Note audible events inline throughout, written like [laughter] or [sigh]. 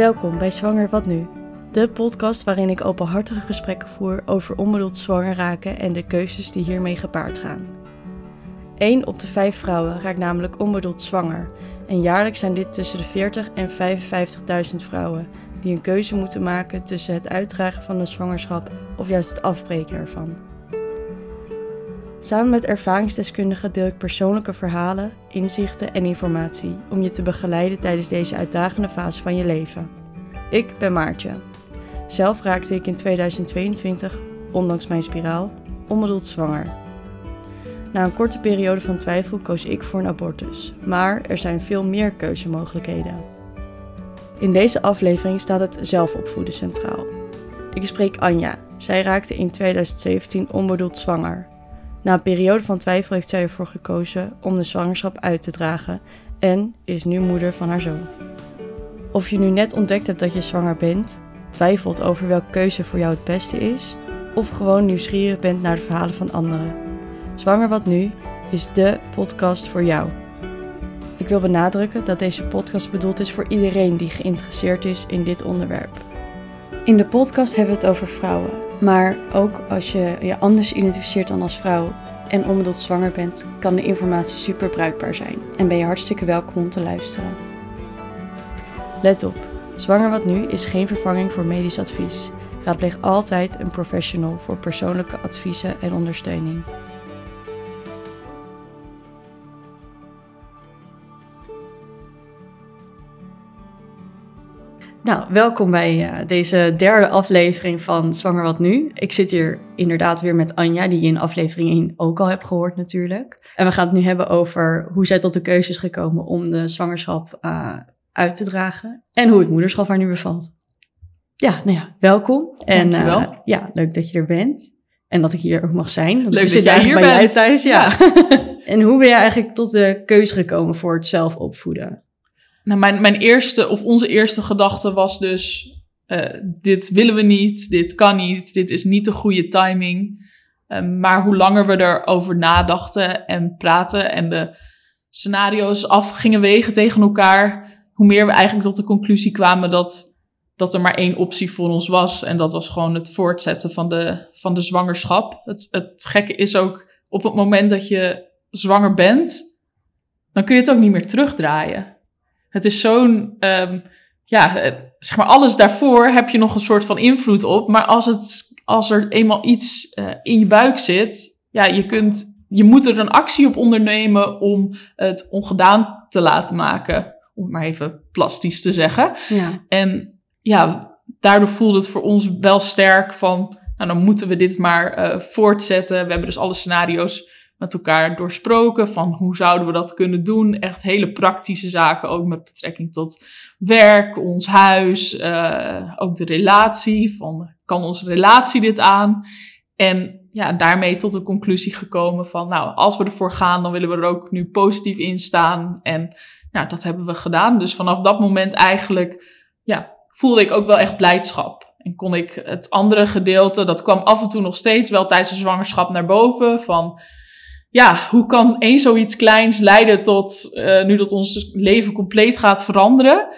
Welkom bij Zwanger Wat Nu, de podcast waarin ik openhartige gesprekken voer over onbedoeld zwanger raken en de keuzes die hiermee gepaard gaan. 1 op de 5 vrouwen raakt namelijk onbedoeld zwanger en jaarlijks zijn dit tussen de 40 en 55.000 vrouwen die een keuze moeten maken tussen het uitdragen van een zwangerschap of juist het afbreken ervan. Samen met ervaringsdeskundigen deel ik persoonlijke verhalen, inzichten en informatie om je te begeleiden tijdens deze uitdagende fase van je leven. Ik ben Maartje. Zelf raakte ik in 2022, ondanks mijn spiraal, onbedoeld zwanger. Na een korte periode van twijfel koos ik voor een abortus, maar er zijn veel meer keuzemogelijkheden. In deze aflevering staat het zelfopvoeden centraal. Ik spreek Anja. Zij raakte in 2017 onbedoeld zwanger. Na een periode van twijfel heeft zij ervoor gekozen om de zwangerschap uit te dragen en is nu moeder van haar zoon. Of je nu net ontdekt hebt dat je zwanger bent, twijfelt over welke keuze voor jou het beste is, of gewoon nieuwsgierig bent naar de verhalen van anderen. Zwanger wat nu is de podcast voor jou. Ik wil benadrukken dat deze podcast bedoeld is voor iedereen die geïnteresseerd is in dit onderwerp. In de podcast hebben we het over vrouwen, maar ook als je je anders identificeert dan als vrouw en onbedoeld zwanger bent, kan de informatie super bruikbaar zijn en ben je hartstikke welkom om te luisteren. Let op, Zwanger wat nu is geen vervanging voor medisch advies. Raadpleeg altijd een professional voor persoonlijke adviezen en ondersteuning. Nou, welkom bij uh, deze derde aflevering van Zwanger Wat Nu. Ik zit hier inderdaad weer met Anja, die je in aflevering 1 ook al hebt gehoord natuurlijk. En we gaan het nu hebben over hoe zij tot de keuze is gekomen om de zwangerschap uh, uit te dragen. En hoe het moederschap haar nu bevalt. Ja, nou ja, welkom. En uh, ja, leuk dat je er bent. En dat ik hier ook mag zijn. leuk dat jij hier bij bent. thuis, ja. [laughs] en hoe ben je eigenlijk tot de keuze gekomen voor het zelf opvoeden? Nou, mijn, mijn eerste of onze eerste gedachte was dus: uh, dit willen we niet, dit kan niet, dit is niet de goede timing. Uh, maar hoe langer we erover nadachten en praten en de scenario's af gingen wegen tegen elkaar, hoe meer we eigenlijk tot de conclusie kwamen dat, dat er maar één optie voor ons was. En dat was gewoon het voortzetten van de, van de zwangerschap. Het, het gekke is ook, op het moment dat je zwanger bent, dan kun je het ook niet meer terugdraaien. Het is zo'n, um, ja, zeg maar alles daarvoor heb je nog een soort van invloed op. Maar als, het, als er eenmaal iets uh, in je buik zit, ja, je kunt, je moet er een actie op ondernemen om het ongedaan te laten maken. Om het maar even plastisch te zeggen. Ja. En ja, daardoor voelde het voor ons wel sterk van, nou dan moeten we dit maar uh, voortzetten. We hebben dus alle scenario's met elkaar doorsproken van hoe zouden we dat kunnen doen. Echt hele praktische zaken, ook met betrekking tot werk, ons huis, uh, ook de relatie. Van kan onze relatie dit aan? En ja, daarmee tot de conclusie gekomen van, nou, als we ervoor gaan, dan willen we er ook nu positief in staan. En nou, dat hebben we gedaan. Dus vanaf dat moment eigenlijk, ja, voelde ik ook wel echt blijdschap. En kon ik het andere gedeelte, dat kwam af en toe nog steeds wel tijdens de zwangerschap naar boven. Van ja, hoe kan één zoiets kleins leiden tot uh, nu dat ons leven compleet gaat veranderen.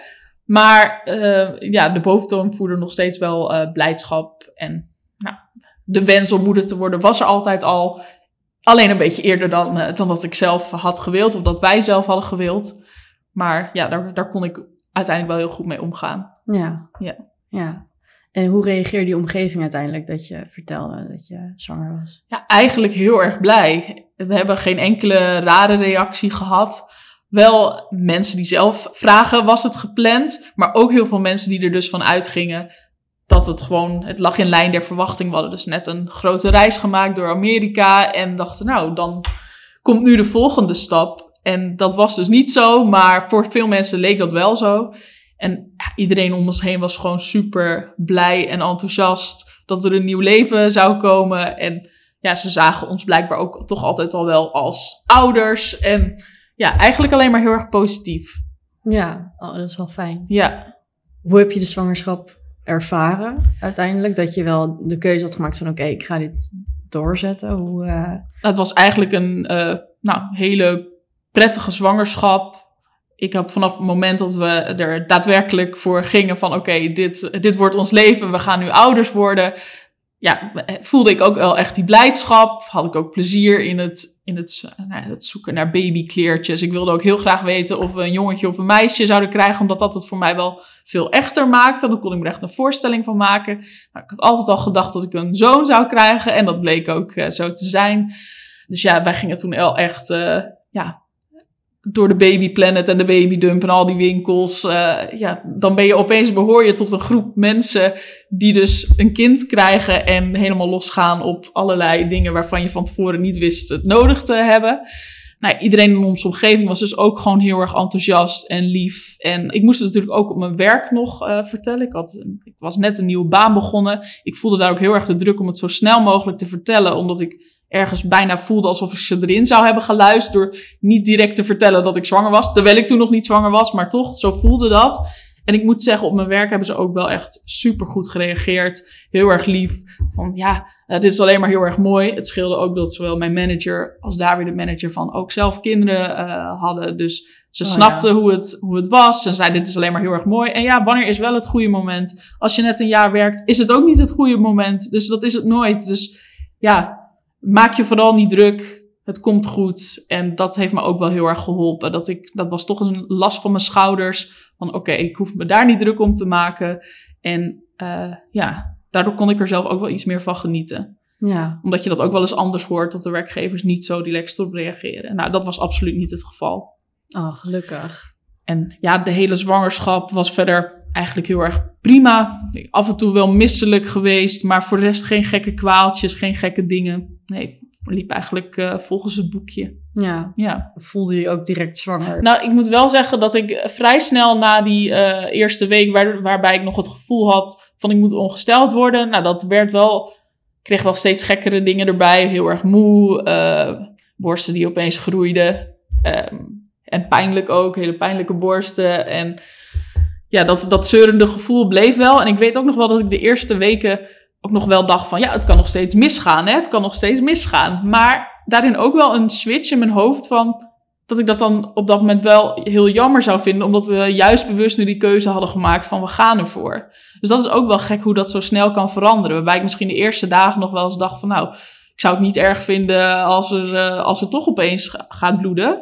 Maar uh, ja, de boventoon voerde nog steeds wel uh, blijdschap. En nou, de wens om moeder te worden was er altijd al. Alleen een beetje eerder dan, dan dat ik zelf had gewild. Of dat wij zelf hadden gewild. Maar ja, daar, daar kon ik uiteindelijk wel heel goed mee omgaan. Ja. Ja. ja. En hoe reageerde die omgeving uiteindelijk dat je vertelde dat je zwanger was? Ja, eigenlijk heel erg blij. We hebben geen enkele rare reactie gehad. Wel mensen die zelf vragen, was het gepland? Maar ook heel veel mensen die er dus van uitgingen dat het gewoon, het lag in lijn der verwachting. We hadden dus net een grote reis gemaakt door Amerika en dachten, nou, dan komt nu de volgende stap. En dat was dus niet zo, maar voor veel mensen leek dat wel zo. En iedereen om ons heen was gewoon super blij en enthousiast dat er een nieuw leven zou komen. En ja, ze zagen ons blijkbaar ook toch altijd al wel als ouders. En ja, eigenlijk alleen maar heel erg positief. Ja, oh, dat is wel fijn. Ja. Hoe heb je de zwangerschap ervaren uiteindelijk? Dat je wel de keuze had gemaakt van oké, ik ga dit doorzetten. Hoe, uh... Het was eigenlijk een uh, nou, hele prettige zwangerschap ik had vanaf het moment dat we er daadwerkelijk voor gingen van oké, dit, dit wordt ons leven, we gaan nu ouders worden. Ja, voelde ik ook wel echt die blijdschap. Had ik ook plezier in het, in het, nou, het zoeken naar babykleertjes. Ik wilde ook heel graag weten of we een jongetje of een meisje zouden krijgen, omdat dat het voor mij wel veel echter maakte. Dan kon ik me echt een voorstelling van maken. Nou, ik had altijd al gedacht dat ik een zoon zou krijgen en dat bleek ook uh, zo te zijn. Dus ja, wij gingen toen wel echt ja, door de Baby Planet en de Baby Dump en al die winkels. Ja, dan ben je opeens behoor je tot een groep mensen die dus een kind krijgen en helemaal losgaan op allerlei dingen waarvan je van tevoren niet wist het nodig te hebben. Nou, iedereen in onze omgeving was dus ook gewoon heel erg enthousiast en lief. En ik moest het natuurlijk ook op mijn werk nog uh, vertellen. Ik, had, ik was net een nieuwe baan begonnen. Ik voelde daar ook heel erg de druk om het zo snel mogelijk te vertellen, omdat ik ergens bijna voelde alsof ik ze erin zou hebben geluisterd. Door niet direct te vertellen dat ik zwanger was. Terwijl ik toen nog niet zwanger was, maar toch, zo voelde dat. En ik moet zeggen, op mijn werk hebben ze ook wel echt super goed gereageerd. Heel erg lief. Van ja, uh, dit is alleen maar heel erg mooi. Het scheelde ook dat zowel mijn manager als daar weer de manager van ook zelf kinderen uh, hadden. Dus ze oh, snapten ja. hoe, het, hoe het was. Ze zeiden, dit is alleen maar heel erg mooi. En ja, wanneer is wel het goede moment? Als je net een jaar werkt, is het ook niet het goede moment. Dus dat is het nooit. Dus ja, maak je vooral niet druk. Het komt goed. En dat heeft me ook wel heel erg geholpen. Dat, ik, dat was toch een last van mijn schouders. Van oké, okay, ik hoef me daar niet druk om te maken. En uh, ja, daardoor kon ik er zelf ook wel iets meer van genieten. Ja. Omdat je dat ook wel eens anders hoort, dat de werkgevers niet zo relaxed op reageren. Nou, dat was absoluut niet het geval. Oh, gelukkig. En ja, de hele zwangerschap was verder eigenlijk heel erg prima. Af en toe wel misselijk geweest, maar voor de rest geen gekke kwaaltjes, geen gekke dingen. Nee, liep eigenlijk uh, volgens het boekje. Ja. ja. Voelde je ook direct zwanger? Nou, ik moet wel zeggen dat ik vrij snel na die uh, eerste week, waar, waarbij ik nog het gevoel had van ik moet ongesteld worden. Nou, dat werd wel, ik kreeg wel steeds gekkere dingen erbij. Heel erg moe, uh, borsten die opeens groeiden. Um, en pijnlijk ook, hele pijnlijke borsten. En ja, dat, dat zeurende gevoel bleef wel. En ik weet ook nog wel dat ik de eerste weken ook nog wel dacht van... ja, het kan nog steeds misgaan, hè? Het kan nog steeds misgaan. Maar daarin ook wel een switch in mijn hoofd van... dat ik dat dan op dat moment wel heel jammer zou vinden... omdat we juist bewust nu die keuze hadden gemaakt van we gaan ervoor. Dus dat is ook wel gek hoe dat zo snel kan veranderen. Waarbij ik misschien de eerste dagen nog wel eens dacht van... nou, ik zou het niet erg vinden als er, uh, als er toch opeens gaat bloeden...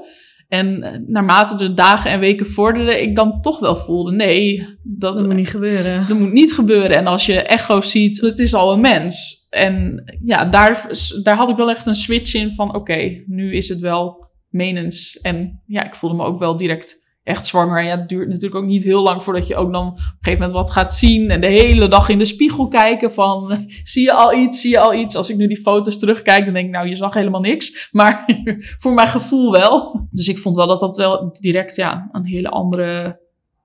En eh, naarmate de dagen en weken vorderden, ik dan toch wel voelde: nee, dat, dat moet niet gebeuren. Dat moet niet gebeuren. En als je echo ziet, het is al een mens. En ja, daar, daar had ik wel echt een switch in van: oké, nu is het wel menens. En ja, ik voelde me ook wel direct echt zwanger. En ja, het duurt natuurlijk ook niet heel lang voordat je ook dan op een gegeven moment wat gaat zien. En de hele dag in de spiegel kijken van, [laughs] zie je al iets, zie je al iets. Als ik nu die foto's terugkijk, dan denk ik, nou, je zag helemaal niks. [laughs] Maar voor mijn gevoel wel. Dus ik vond wel dat dat wel direct, ja, een hele andere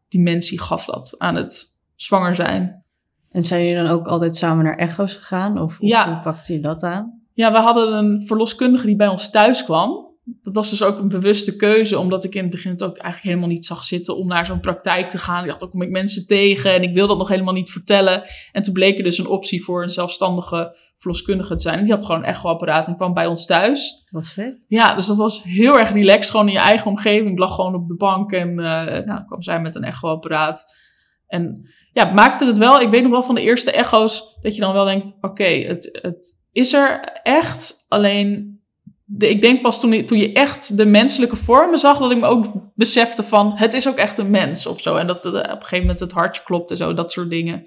dimensie gaf dat aan het zwanger zijn. En zijn jullie dan ook altijd samen naar echo's gegaan? Of hoe, ja. hoe pakte je dat aan? Ja, we hadden een verloskundige die bij ons thuis kwam dat was dus ook een bewuste keuze, omdat ik in het begin het ook eigenlijk helemaal niet zag zitten om naar zo'n praktijk te gaan. Ik dacht, ook kom ik mensen tegen en ik wil dat nog helemaal niet vertellen. En toen bleek er dus een optie voor een zelfstandige verloskundige te zijn. En die had gewoon een echoapparaat en kwam bij ons thuis. Wat vet. Ja, dus dat was heel erg relaxed, gewoon in je eigen omgeving. Ik lag gewoon op de bank en uh, nou, kwam zij met een echoapparaat. En ja, maakte het wel, ik weet nog wel van de eerste echo's, dat je dan wel denkt, oké, okay, het, het is er echt, alleen ik denk pas toen, toen je echt de menselijke vormen zag, dat ik me ook besefte van, het is ook echt een mens of zo. En dat uh, op een gegeven moment het hartje klopt en zo, dat soort dingen.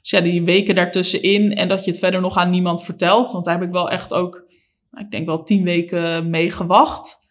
Dus ja, die weken daartussenin en dat je het verder nog aan niemand vertelt. Want daar heb ik wel echt ook, ik denk wel tien weken mee gewacht.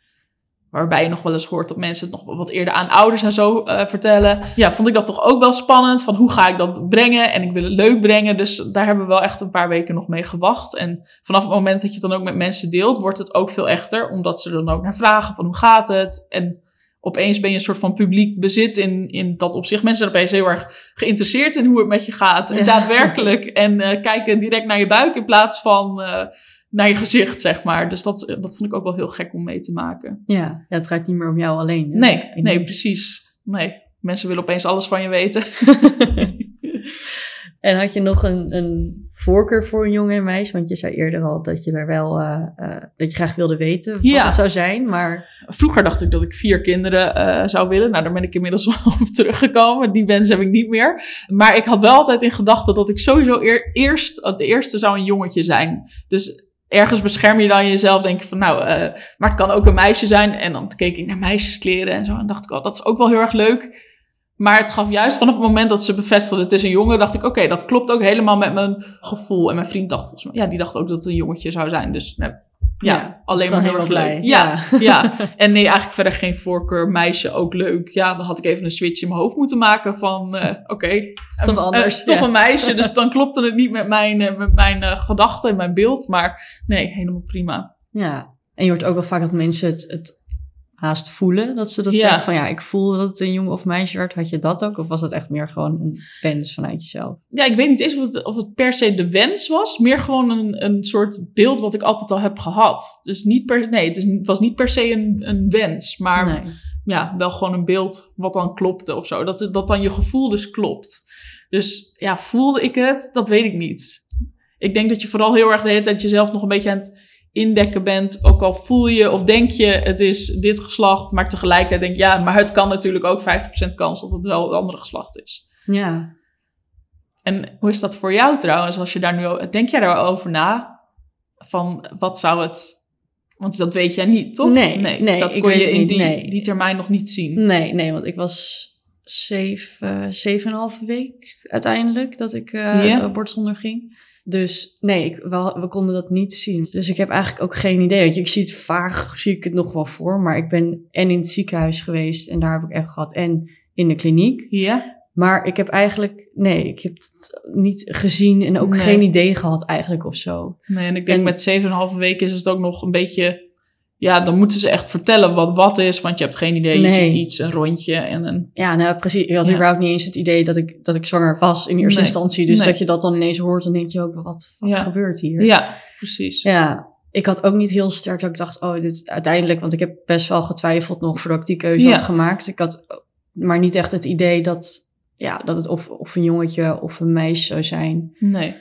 Waarbij je nog wel eens hoort dat mensen het nog wat eerder aan ouders en zo uh, vertellen. Ja, vond ik dat toch ook wel spannend. Van hoe ga ik dat brengen? En ik wil het leuk brengen. Dus daar hebben we wel echt een paar weken nog mee gewacht. En vanaf het moment dat je het dan ook met mensen deelt, wordt het ook veel echter. Omdat ze dan ook naar vragen van hoe gaat het? En opeens ben je een soort van publiek bezit in, in dat opzicht. Mensen zijn opeens heel erg geïnteresseerd in hoe het met je gaat. En daadwerkelijk. En uh, kijken direct naar je buik in plaats van... Uh, naar je gezicht, zeg maar. Dus dat, dat vond ik ook wel heel gek om mee te maken. Ja, ja het gaat niet meer om jou alleen. Hè? Nee, nee, precies. Nee, mensen willen opeens alles van je weten. [laughs] En had je nog een, een voorkeur voor een jongen en meisje? Want je zei eerder al dat je er wel, uh, uh, dat je graag wilde weten wat Ja. het zou zijn, maar Vroeger dacht ik dat ik vier kinderen eh, zou willen. Nou, daar ben ik inmiddels [laughs] wel op teruggekomen. Die wens heb ik niet meer. Maar ik had wel altijd in gedachten dat ik sowieso eer- eerst, de eerste zou een jongetje zijn. Dus ergens bescherm je dan jezelf. Denk je van, nou, eh, maar het kan ook een meisje zijn. En dan keek ik naar meisjeskleren en zo. En dacht ik, oh, dat is ook wel heel erg leuk. Maar het gaf juist vanaf het moment dat ze bevestigde het is een jongen, dacht ik, oké, dat klopt ook helemaal met mijn gevoel. En mijn vriend dacht volgens mij, ja, die dacht ook dat het een jongetje zou zijn. Dus nou, ja, Ja, alleen maar heel erg leuk. blij. Ja, Ja. [laughs] ja. En nee, eigenlijk verder geen voorkeur. Meisje ook leuk. Ja, dan had ik even een switch in mijn hoofd moeten maken van, eh, [laughs] oké. Toch eh, anders, toch ja. een meisje, dus dan klopte het niet met mijn, eh, met mijn gedachten en mijn beeld. Maar nee, helemaal prima. ja. En je hoort ook wel vaak dat mensen het, het haast voelen. Dat ze dat Ja. zeggen van ja, ik voel dat het een jongen of meisje werd. Had je dat ook? Of was dat echt meer gewoon een wens vanuit jezelf? Ja, ik weet niet eens of het, of het per se de wens was. Meer gewoon een, een soort beeld wat ik altijd al heb gehad. Dus niet per, nee, het, is, het was niet per se een, een wens. Maar nee. ja, wel gewoon een beeld wat dan klopte of zo. Dat, dat dan je gevoel dus klopt. Dus ja, voelde ik het? Dat weet ik niet. Ik denk dat je vooral heel erg de hele tijd jezelf nog een beetje aan het indekken bent. Ook al voel je of denk je het is dit geslacht, maar tegelijkertijd denk je ja, maar het kan natuurlijk ook 50% kans dat het wel het andere geslacht is. Ja. En hoe is dat voor jou trouwens, als je daar nu denk jij daarover na? Van wat zou het. Want dat weet jij niet, toch? Nee, nee, dat ik kon je in die, nee. die termijn nog niet zien. Nee, nee, want ik was zeven, zeven en een halve week uiteindelijk dat ik eh Ja. borst onderging. Dus nee, ik, wel, we konden dat niet zien. Dus ik heb eigenlijk ook geen idee. Weet je, ik zie het vaag, zie ik het nog wel voor. Maar ik ben en in het ziekenhuis geweest en daar heb ik echt gehad. En in de kliniek. Ja? Maar ik heb eigenlijk, nee, ik heb het niet gezien en ook Nee. geen idee gehad eigenlijk of zo. Nee, en ik denk En- met 7,5 weken is het ook nog een beetje... Ja, dan moeten ze echt vertellen wat wat is, want je hebt geen idee. Je ziet iets, een rondje en een... Ja, nou precies. Ik had Ja. überhaupt niet eens het idee dat ik, dat ik zwanger was in eerste Nee. instantie. Dus Nee. dat je dat dan ineens hoort, dan denk je ook, wat Ja. gebeurt hier? Ja, precies. Ja, ik had ook niet heel sterk dat ik dacht, oh, dit uiteindelijk, want ik heb best wel getwijfeld nog voordat ik die keuze Ja. had gemaakt. Ik had maar niet echt het idee dat, ja, dat het of, of een jongetje of een meisje zou zijn. Nee.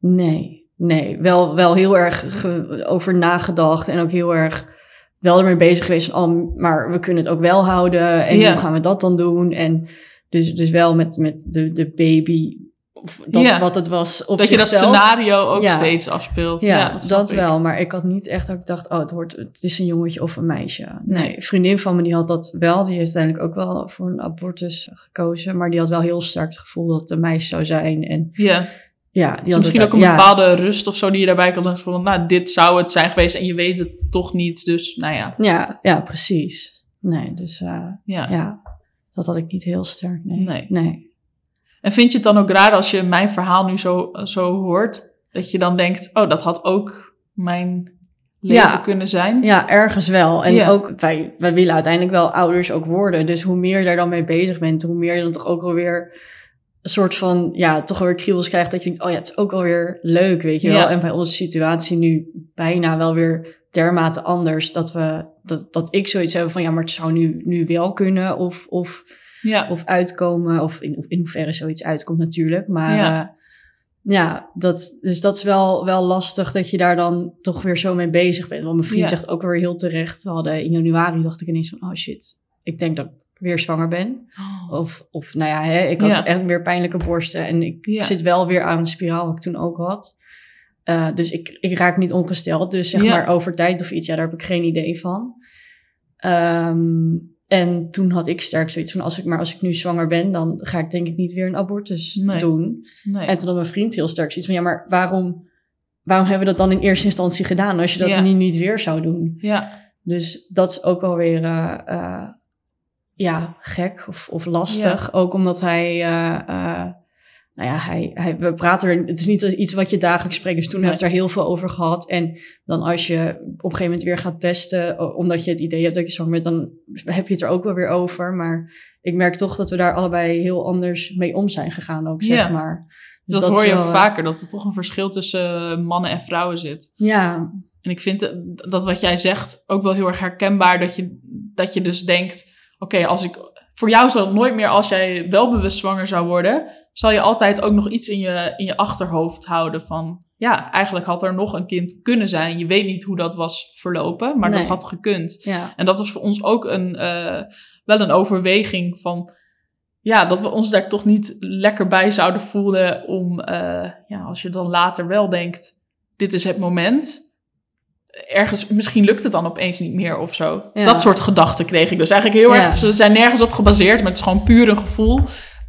Nee, nee. Wel, wel heel erg over nagedacht en ook heel erg wel ermee bezig geweest van, oh, maar we kunnen het ook wel houden en Ja. hoe gaan we dat dan doen? En dus, dus wel met, met de, de baby, of dat Ja. wat het was op Dat je dat scenario ook Ja. steeds afspeelt. Ja, dat, wel. Maar ik had niet echt dat ik dacht, oh, het, wordt, het is een jongetje of een meisje. Nee, Nee. een vriendin van me die had dat wel. Die heeft uiteindelijk ook wel voor een abortus gekozen. Maar die had wel heel sterk het gevoel dat het een meisje zou zijn. En Ja. Ja, die Dus misschien ook een ja, bepaalde rust of zo die je daarbij kan zeggen van, nou, dit zou het zijn geweest en je weet het toch niet. Dus, nou ja. Ja, ja, precies. Nee, dus eh, ja. ja, dat had ik niet heel sterk. Nee. Nee. nee. En vind je het dan ook raar als je mijn verhaal nu zo, zo hoort, dat je dan denkt, oh, dat had ook mijn leven Ja. kunnen zijn? Ja, ergens wel. En Ja. ook, wij, wij willen uiteindelijk wel ouders ook worden. Dus hoe meer je daar dan mee bezig bent, hoe meer je dan toch ook alweer een soort van, ja, toch weer kriebels krijgt. Dat je denkt, oh ja, het is ook wel weer leuk, weet je wel. Ja. En bij onze situatie nu bijna wel weer dermate anders. Dat we, dat, dat ik zoiets heb van, ja, maar het zou nu, nu wel kunnen. Of, of, Ja. of uitkomen. Of in, in hoeverre zoiets uitkomt natuurlijk. Maar Ja. ja, ja dat, dus dat is wel, wel lastig dat je daar dan toch weer zo mee bezig bent. Want mijn vriend Ja. zegt ook weer heel terecht. We hadden in januari dacht ik ineens van, oh shit, ik denk dat weer zwanger ben. Of, of nou ja, hè, ik had Ja. echt weer pijnlijke borsten. En ik Ja. zit wel weer aan de spiraal wat ik toen ook had. Eh, dus ik, ik raak niet ongesteld. Dus zeg Ja. maar over tijd of iets, ja, daar heb ik geen idee van. Ehm, en toen had ik sterk zoiets van, als ik, maar als ik nu zwanger ben, dan ga ik denk ik niet weer een abortus Nee. doen. Nee. En toen had mijn vriend heel sterk zoiets van, ja, maar waarom, waarom hebben we dat dan in eerste instantie gedaan als je dat Ja. niet, niet weer zou doen? ja. Dus dat is ook wel weer, eh, eh, ja, gek of, of lastig. Ook omdat hij, eh, eh, nou ja, hij, hij, we praten er, het is niet iets wat je dagelijks spreekt. Dus toen Nee. we het er heel veel over gehad. En dan als je op een gegeven moment weer gaat testen, omdat je het idee hebt dat je zwanger bent, dan heb je het er ook wel weer over. Maar ik merk toch dat we daar allebei heel anders mee om zijn gegaan ook, zeg Ja. maar. Dus dat, hoor je ook wel, eh, vaker, dat er toch een verschil tussen mannen en vrouwen zit. Ja, En ik vind dat wat jij zegt ook wel heel erg herkenbaar. Dat je, dat je dus denkt, oké, als ik... Voor jou zou het nooit meer, als jij wel bewust zwanger zou worden... zal je altijd ook nog iets in je, in je achterhoofd houden van, ja, eigenlijk had er nog een kind kunnen zijn. Je weet niet hoe dat was verlopen, maar dat had gekund. Ja. En dat was voor ons ook een, eh, wel een overweging van, ja, dat we ons daar toch niet lekker bij zouden voelen om, eh, ja, als je dan later wel denkt, dit is het moment. Ergens, misschien lukt het dan opeens niet meer of zo. Ja. Dat soort gedachten kreeg ik dus eigenlijk heel Ja. erg. Ze zijn nergens op gebaseerd, maar het is gewoon puur een gevoel.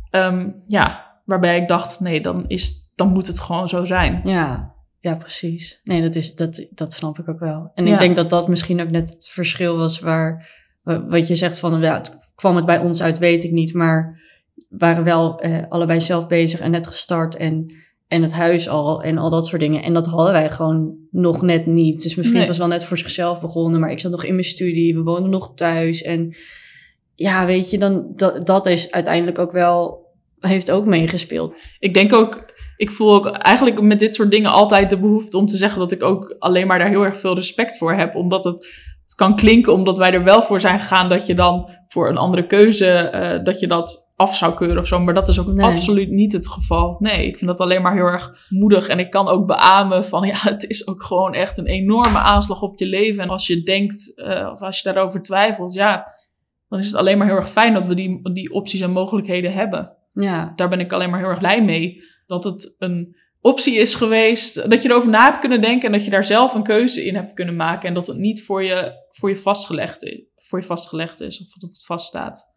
Ehm, ja, waarbij ik dacht, nee, dan, is, dan moet het gewoon zo zijn. Ja, ja, precies. Nee, dat, is, dat, dat snap ik ook wel. En Ja. ik denk dat dat misschien ook net het verschil was waar, wa- wat je zegt van, ja, het kwam het bij ons uit, weet ik niet, maar we waren wel eh, allebei zelf bezig en net gestart en, en het huis al en al dat soort dingen. En dat hadden wij gewoon nog net niet. Dus mijn vriend Nee. was wel net voor zichzelf begonnen, maar ik zat nog in mijn studie, we woonden nog thuis. En ja, weet je, dan, dat, dat is uiteindelijk ook wel, heeft ook meegespeeld. Ik denk ook, ik voel ook eigenlijk met dit soort dingen altijd de behoefte om te zeggen dat ik ook alleen maar daar heel erg veel respect voor heb. Omdat het, het kan klinken, omdat wij er wel voor zijn gegaan, dat je dan voor een andere keuze, eh, dat je dat af zou keuren of zo. Maar dat is ook Nee. absoluut niet het geval. Nee, ik vind dat alleen maar heel erg moedig. En ik kan ook beamen van, ja, het is ook gewoon echt een enorme aanslag op je leven. En als je denkt, eh, of als je daarover twijfelt, ja, dan is het alleen maar heel erg fijn dat we die, die opties en mogelijkheden hebben Ja, daar ben ik alleen maar heel erg blij mee. Dat het een optie is geweest. Dat je erover na hebt kunnen denken. En dat je daar zelf een keuze in hebt kunnen maken. En dat het niet voor je, voor je, vastgelegd, is, voor je vastgelegd is. Of dat het vaststaat.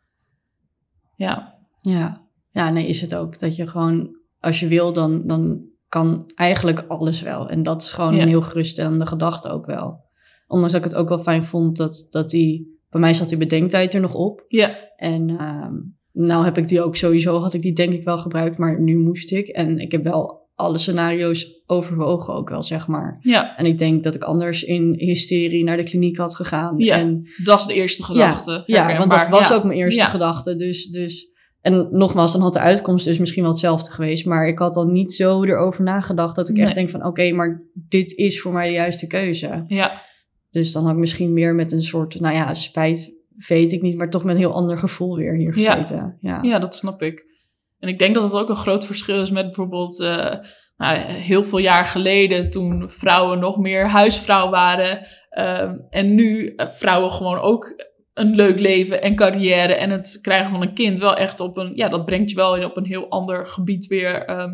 Ja, Ja, ja, nee, is het ook. Dat je gewoon, als je wil, dan, dan kan eigenlijk alles wel. En dat is gewoon Ja. een heel geruststellende gedachte ook wel. Ondanks dat ik het ook wel fijn vond dat, dat die... Bij mij zat die bedenktijd er nog op. ja, En ehm, nou heb ik die ook sowieso, had ik die denk ik wel gebruikt, maar nu moest ik. En ik heb wel alle scenario's overwogen ook wel, zeg maar. ja. En ik denk dat ik anders in hysterie naar de kliniek had gegaan. Ja, en Dat is de eerste gedachte. ja, want dat was ja. ook mijn eerste Ja. gedachte. Dus, dus, en nogmaals, dan had de uitkomst dus misschien wel hetzelfde geweest. Maar ik had dan niet zo erover nagedacht dat ik Nee. echt denk van... oké, maar dit is voor mij de juiste keuze. Ja, Dus dan had ik misschien meer met een soort, nou ja, spijt, weet ik niet... maar toch met een heel ander gevoel weer hier gezeten. Ja, ja, dat snap ik. En ik denk dat het ook een groot verschil is met bijvoorbeeld eh, nou, heel veel jaar geleden, toen vrouwen nog meer huisvrouw waren. ehm, en nu eh, vrouwen gewoon ook een leuk leven en carrière en het krijgen van een kind wel echt op een, ja, dat brengt je wel in op een heel ander gebied weer, ehm,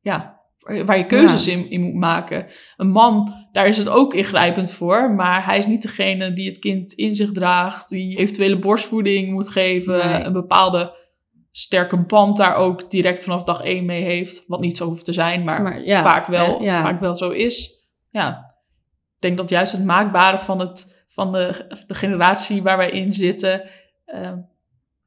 ja, waar waar je keuzes Ja. in, in moet maken. Een man, daar is het ook ingrijpend voor, maar hij is niet degene die het kind in zich draagt, die eventuele borstvoeding moet geven, Nee. een bepaalde sterke band daar ook direct vanaf dag één mee heeft. Wat niet zo hoeft te zijn, maar, Maar ja, vaak, wel, ja. vaak wel zo is. Ja, ik denk dat juist het maakbare van, het, van de, de generatie waar wij in zitten... eh,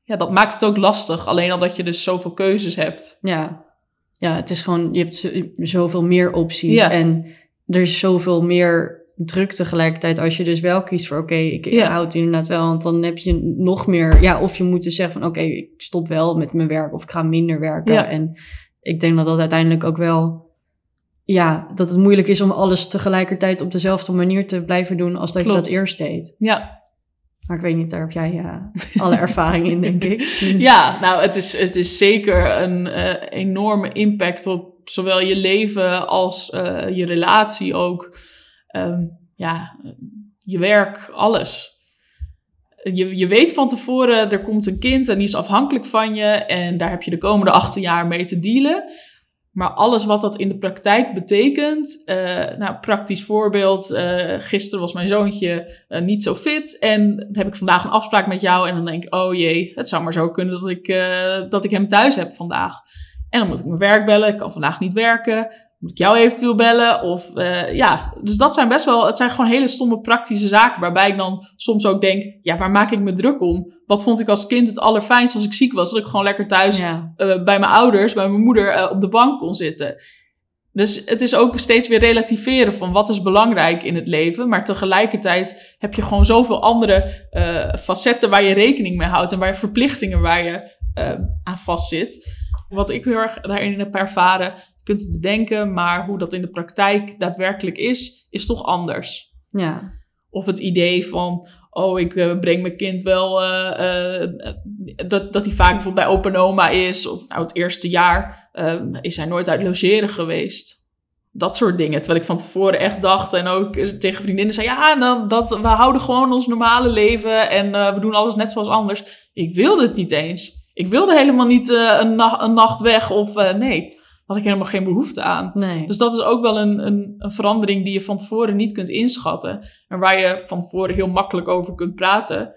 ja, dat maakt het ook lastig. Alleen al dat je dus zoveel keuzes hebt. Ja. ja, het is gewoon, je hebt zo- zoveel meer opties. En er is zoveel meer druk tegelijkertijd als je dus wel kiest voor... oké, ik Ja. houd inderdaad wel. Want dan heb je nog meer... Ja, of je moet dus zeggen van... oké, ik stop wel met mijn werk of ik ga minder werken. Ja. En ik denk dat dat uiteindelijk ook wel... Ja, dat het moeilijk is om alles tegelijkertijd op dezelfde manier te blijven doen... als dat je dat eerst deed. Ja, Maar ik weet niet, daar heb jij eh, alle [laughs] ervaring in, denk ik. Ja nou, het is, het is zeker een eh, enorme impact op zowel je leven als eh, je relatie ook. Ehm, ja, je werk, alles. Je, je weet van tevoren, er komt een kind en die is afhankelijk van je. En daar heb je de komende 18 jaar mee te dealen. Maar alles wat dat in de praktijk betekent. eh, nou, praktisch voorbeeld. eh, gisteren was mijn zoontje eh, niet zo fit. En heb ik vandaag een afspraak met jou. En dan denk ik, oh jee, het zou maar zo kunnen dat ik, dat ik hem thuis heb vandaag. En dan moet ik mijn werk bellen. Ik kan vandaag niet werken. Moet ik jou eventueel bellen? Of eh, ja, dus dat zijn best wel, het zijn gewoon hele stomme praktische zaken. Waarbij ik dan soms ook denk, ja, waar maak ik me druk om? Wat vond ik als kind het allerfijnst als ik ziek was? Dat ik gewoon lekker thuis ja. eh, bij mijn ouders, bij mijn moeder eh, op de bank kon zitten. Dus het is ook steeds weer relativeren van wat is belangrijk in het leven. Maar tegelijkertijd heb je gewoon zoveel andere facetten waar je rekening mee houdt. En waar je verplichtingen waar je aan vastzit. Wat ik heel erg daarin heb ervaren, je kunt het bedenken. Maar hoe dat in de praktijk daadwerkelijk is, is toch anders. ja. Of het idee van, oh, ik eh, breng mijn kind wel, eh, eh, dat, dat hij vaak bijvoorbeeld bij opa en oma is, of nou het eerste jaar. Is hij nooit uit logeren geweest? Dat soort dingen. Terwijl ik van tevoren echt dacht en ook tegen vriendinnen zei: Ja, dan, dat, we houden gewoon ons normale leven en we doen alles net zoals anders. Ik wilde het niet eens. Ik wilde helemaal niet eh, een, nacht, een nacht weg of uh, nee. Had ik helemaal geen behoefte aan. Nee. Dus dat is ook wel een, een, een verandering die je van tevoren niet kunt inschatten. En waar je van tevoren heel makkelijk over kunt praten.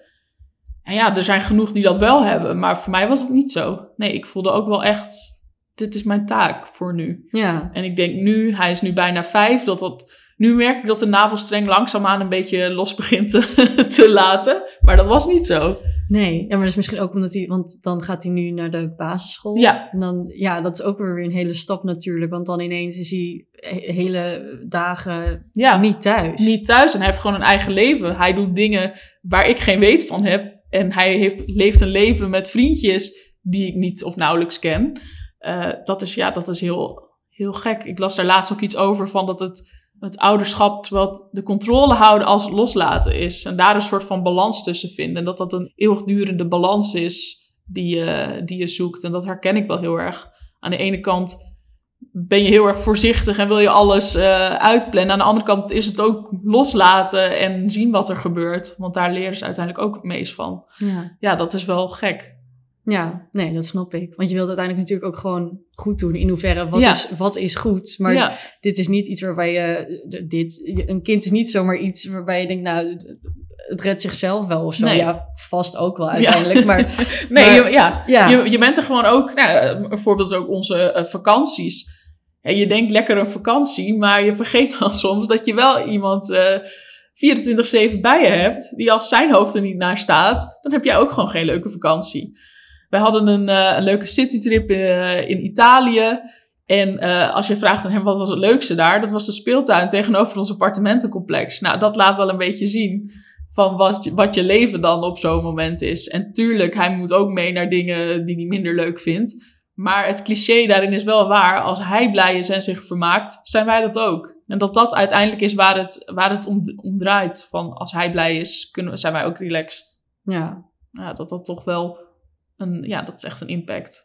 En ja, er zijn genoeg die dat wel hebben. Maar voor mij was het niet zo. Nee, ik voelde ook wel echt dit is mijn taak voor nu. Ja. En ik denk nu, hij is nu bijna vijf, dat dat... Nu merk ik dat de navelstreng langzaamaan een beetje los begint te, [laughs] te laten. Maar dat was niet zo. Nee, ja, maar dat is misschien ook omdat hij... Want dan gaat hij nu naar de basisschool. Ja. En dan, ja, dat is ook weer een hele stap natuurlijk. Want dan ineens is hij hele dagen ja. niet thuis. Niet thuis en hij heeft gewoon een eigen leven. Hij doet dingen waar ik geen weet van heb. En hij heeft, leeft een leven met vriendjes die ik niet of nauwelijks ken. Uh, dat is, ja, dat is heel, heel gek. Ik las daar laatst ook iets over van dat het, het ouderschap zowel de controle houden als het loslaten is. En daar een soort van balans tussen vinden. En dat dat een eeuwigdurende balans is die je, die je zoekt. En dat herken ik wel heel erg. Aan de ene kant ben je heel erg voorzichtig en wil je alles uh, uitplannen. Aan de andere kant is het ook loslaten en zien wat er gebeurt. Want daar leren ze uiteindelijk ook het meest van. Ja, ja dat is wel gek. Ja, nee, dat snap ik. Want je wilt uiteindelijk natuurlijk ook gewoon goed doen. In hoeverre, wat, Ja. is, wat is goed? Maar ja. dit is niet iets waarbij je... Dit, een kind is niet zomaar iets waarbij je denkt, nou, het, redt zichzelf wel of zo. Nee. Ja, vast ook wel uiteindelijk. Maar [laughs] [laughs] Nee, Maar- je, ja. ja, Je, je bent er gewoon ook, nou, een voorbeeld is ook onze eh, vakanties. Je denkt lekker een vakantie, maar je vergeet dan [laughs] soms dat je wel iemand eh 24-7 bij je hebt, die als zijn hoofd er niet naar staat, dan heb jij ook gewoon geen leuke vakantie. Wij hadden een, eh, een leuke citytrip eh, in Italië. En eh, als je vraagt aan hem wat was het leukste daar, dat was de speeltuin tegenover ons appartementencomplex. Nou, dat laat wel een beetje zien van wat, je- wat je leven dan op zo'n moment is. En tuurlijk, hij moet ook mee naar dingen die hij minder leuk vindt. Maar het cliché daarin is wel waar. Als hij blij is en zich vermaakt, zijn wij dat ook. En dat dat uiteindelijk is waar het, waar het om, om draait. Van als hij blij is, kunnen, zijn wij ook relaxed. ja, Ja, dat dat toch wel een, ja, dat is echt een impact.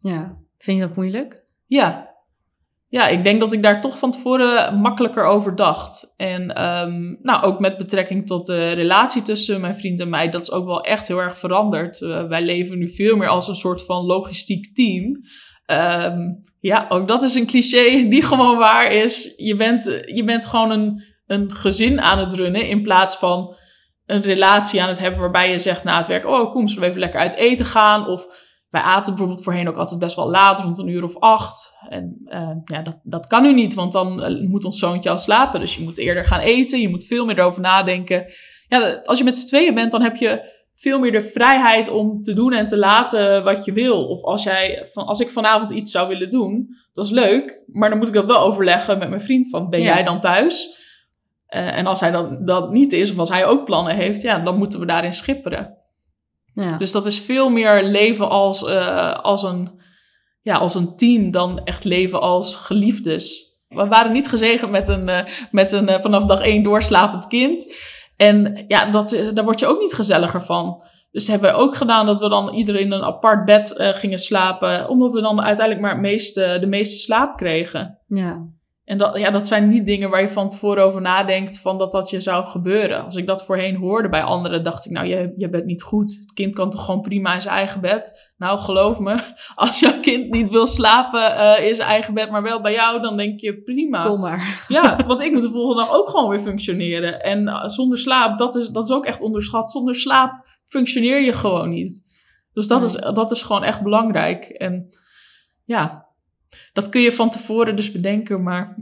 ja. Vind je dat moeilijk? Ja. Ja, ik denk dat ik daar toch van tevoren makkelijker over dacht. En ehm, nou, ook met betrekking tot de relatie tussen mijn vriend en mij, dat is ook wel echt heel erg veranderd. Eh, wij leven nu veel meer als een soort van logistiek team. Ehm, ja, ook dat is een cliché die gewoon waar is. Je bent, je bent gewoon een, een gezin aan het runnen in plaats van een relatie aan het hebben waarbij je zegt na het werk, oh kom, zullen we even lekker uit eten gaan? Of wij aten bijvoorbeeld voorheen ook altijd best wel laat, rond een uur of acht. En eh, ja, dat, dat kan nu niet, want dan eh, moet ons zoontje al slapen. Dus je moet eerder gaan eten, je moet veel meer erover nadenken. Ja, als je met z'n tweeën bent, dan heb je veel meer de vrijheid om te doen en te laten wat je wil. Of als, jij, van, als ik vanavond iets zou willen doen, dat is leuk. Maar dan moet ik dat wel overleggen met mijn vriend. Van, ben Ja. jij dan thuis? Eh, en als hij dan dat niet is, of als hij ook plannen heeft, ja, dan moeten we daarin schipperen. Ja, Dus dat is veel meer leven als, eh, als, een, ja, als een team dan echt leven als geliefdes. We waren niet gezegend met een, eh, met een vanaf dag één doorslapend kind. En ja, dat, daar word je ook niet gezelliger van. Dus hebben we ook gedaan dat we dan iedereen in een apart bed gingen slapen. Omdat we dan uiteindelijk maar het meeste, de meeste slaap kregen. ja, En dat, ja, dat zijn niet dingen waar je van tevoren over nadenkt van dat dat je zou gebeuren. Als ik dat voorheen hoorde bij anderen, dacht ik, nou, je, je bent niet goed. Het kind kan toch gewoon prima in zijn eigen bed? Nou, geloof me, [laughs] als jouw kind niet wil slapen eh, in zijn eigen bed, maar wel bij jou, dan denk je prima. kom maar. [laughs] Ja, [laughs] want ik moet de volgende dag ook gewoon weer functioneren. En eh, zonder slaap, dat is, dat is ook echt onderschat. Zonder slaap functioneer je gewoon niet. Dus dat, is, dat is gewoon echt belangrijk. En ja, dat kun je van tevoren dus bedenken, maar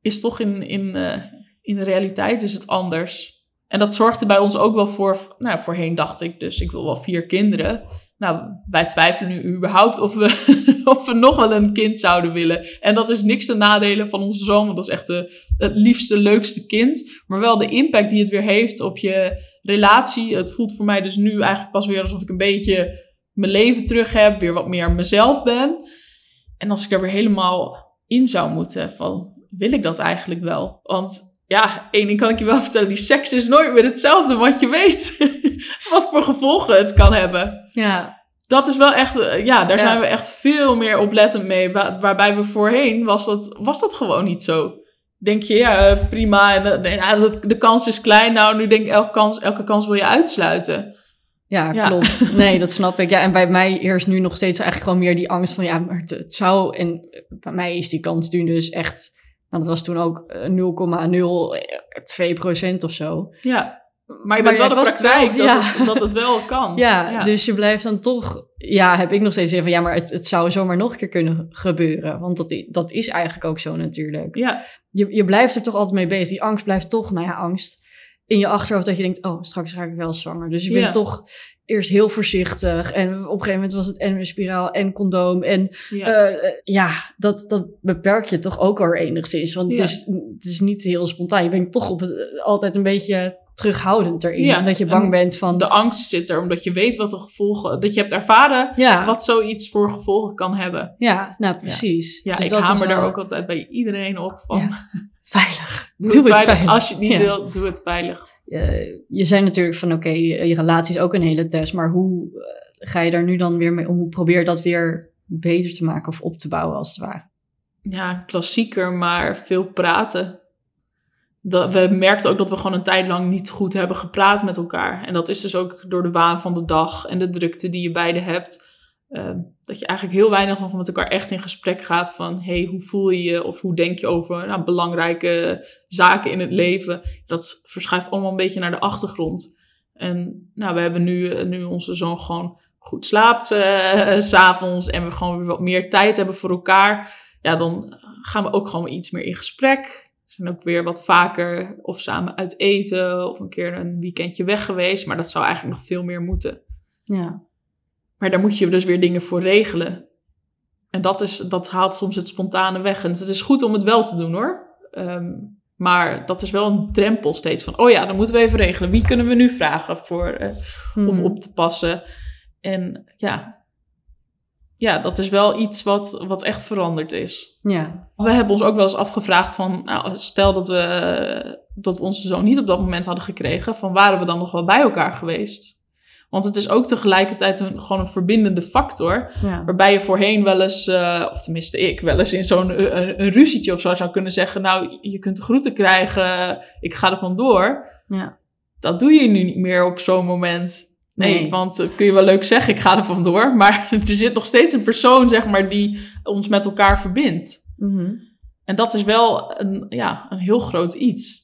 is toch in, in, eh, in de realiteit is het anders. En dat zorgde bij ons ook wel voor, nou voorheen dacht ik dus, ik wil wel vier kinderen. Nou, wij twijfelen nu überhaupt of we, [laughs] of we nog wel een kind zouden willen. En dat is niks ten nadele van onze zoon, want dat is echt de, het liefste, leukste kind. Maar wel de impact die het weer heeft op je relatie. Het voelt voor mij dus nu eigenlijk pas weer alsof ik een beetje mijn leven terug heb, weer wat meer mezelf ben. En als ik er weer helemaal in zou moeten, van wil ik dat eigenlijk wel? Want ja, één ding kan ik je wel [laughs] vertellen, die seks is nooit meer hetzelfde, want je weet [laughs] wat voor gevolgen het kan hebben. Ja, Dat is wel echt, eh, ja, daar Ja. zijn we echt veel meer oplettend mee. Waar- waarbij we voorheen was dat, was dat gewoon niet zo. Denk je, ja, eh, prima. En, eh, de kans is klein. Nou, nu denk ik, elke kans, elke kans wil je uitsluiten. Ja, Ja. klopt. Nee, dat snap ik. Ja, en bij mij heerst nu nog steeds eigenlijk gewoon meer die angst van... ja, maar het, het zou... En bij mij is die kans nu dus echt... Nou, dat was toen ook eh, 0,02 procent of zo. Ja. Maar je Maar bent wel de praktijk wel, dat, ja. het, dat het wel kan. [laughs] Ja, dus je blijft dan toch... Ja, heb ik nog steeds zeggen van... ja, maar het, het zou zomaar nog een keer kunnen gebeuren. Want dat, dat is eigenlijk ook zo natuurlijk. Ja, Je, je blijft er toch altijd mee bezig. Die angst blijft toch, nou ja, angst... in je achterhoofd dat je denkt... oh, straks raak ik wel zwanger. Dus je Ja. bent toch eerst heel voorzichtig. En op een gegeven moment was het en een spiraal en condoom. En ja. Eh, eh, ja, dat, dat beperk je toch ook al enigszins. Want Ja. het, is, het is niet heel spontaan. Je bent toch op het, altijd een beetje terughoudend erin. Ja, Omdat je bang en bent van... de angst zit er omdat je weet wat de gevolgen... Dat je hebt ervaren ja, wat zoiets voor gevolgen kan hebben. ja, nou precies. Ja, Dus ik dat hamer daar ook altijd bij iedereen op van... Ja. Veilig. Doe, Doe het veilig. veilig. Als je het niet Ja. wil, doe het veilig. Je zei natuurlijk van oké, je je relatie is ook een hele test. Maar hoe eh, ga je daar nu dan weer mee om? Hoe probeer je dat weer beter te maken of op te bouwen als het ware? Ja, klassieker, maar veel praten. Dat, we merkten ook dat we gewoon een tijd lang niet goed hebben gepraat met elkaar. En dat is dus ook door de waan van de dag en de drukte die je beide hebt. Eh, dat je eigenlijk heel weinig nog met elkaar echt in gesprek gaat van... hey, hoe voel je je of hoe denk je over nou, belangrijke zaken in het leven. Dat verschuift allemaal een beetje naar de achtergrond. En nou, we hebben nu, eh, nu onze zoon gewoon goed slaapt eh, [laughs] s s'avonds... en we gewoon weer wat meer tijd hebben voor elkaar... ja, dan gaan we ook gewoon iets meer in gesprek... We zijn ook weer wat vaker of samen uit eten of een keer een weekendje weg geweest. Maar dat zou eigenlijk nog veel meer moeten. Ja, Maar daar moet je dus weer dingen voor regelen. En dat, is, dat haalt soms het spontane weg. En het is goed om het wel te doen hoor. Ehm, maar dat is wel een drempel steeds van, oh ja, dan moeten we even regelen. Wie kunnen we nu vragen voor, eh, om Mhm. op te passen? En ja, ja dat is wel iets wat, wat echt veranderd is. ja. We hebben ons ook wel eens afgevraagd van, nou, stel dat we, dat we onze zoon niet op dat moment hadden gekregen, van waren we dan nog wel bij elkaar geweest? Want het is ook tegelijkertijd een, gewoon een verbindende factor, ja. waarbij je voorheen wel eens, eh, of tenminste ik, wel eens in zo'n eh, een, een ruzietje of zo zou kunnen zeggen, nou, je kunt de groeten krijgen, ik ga er vandoor. ja. Dat doe je nu niet meer op zo'n moment. Nee, Nee. want eh, kun je wel leuk zeggen, ik ga er vandoor, [laughs] maar er zit nog steeds een persoon, zeg maar, die ons met elkaar verbindt. Mhm. En dat is wel een, ja, een heel groot iets.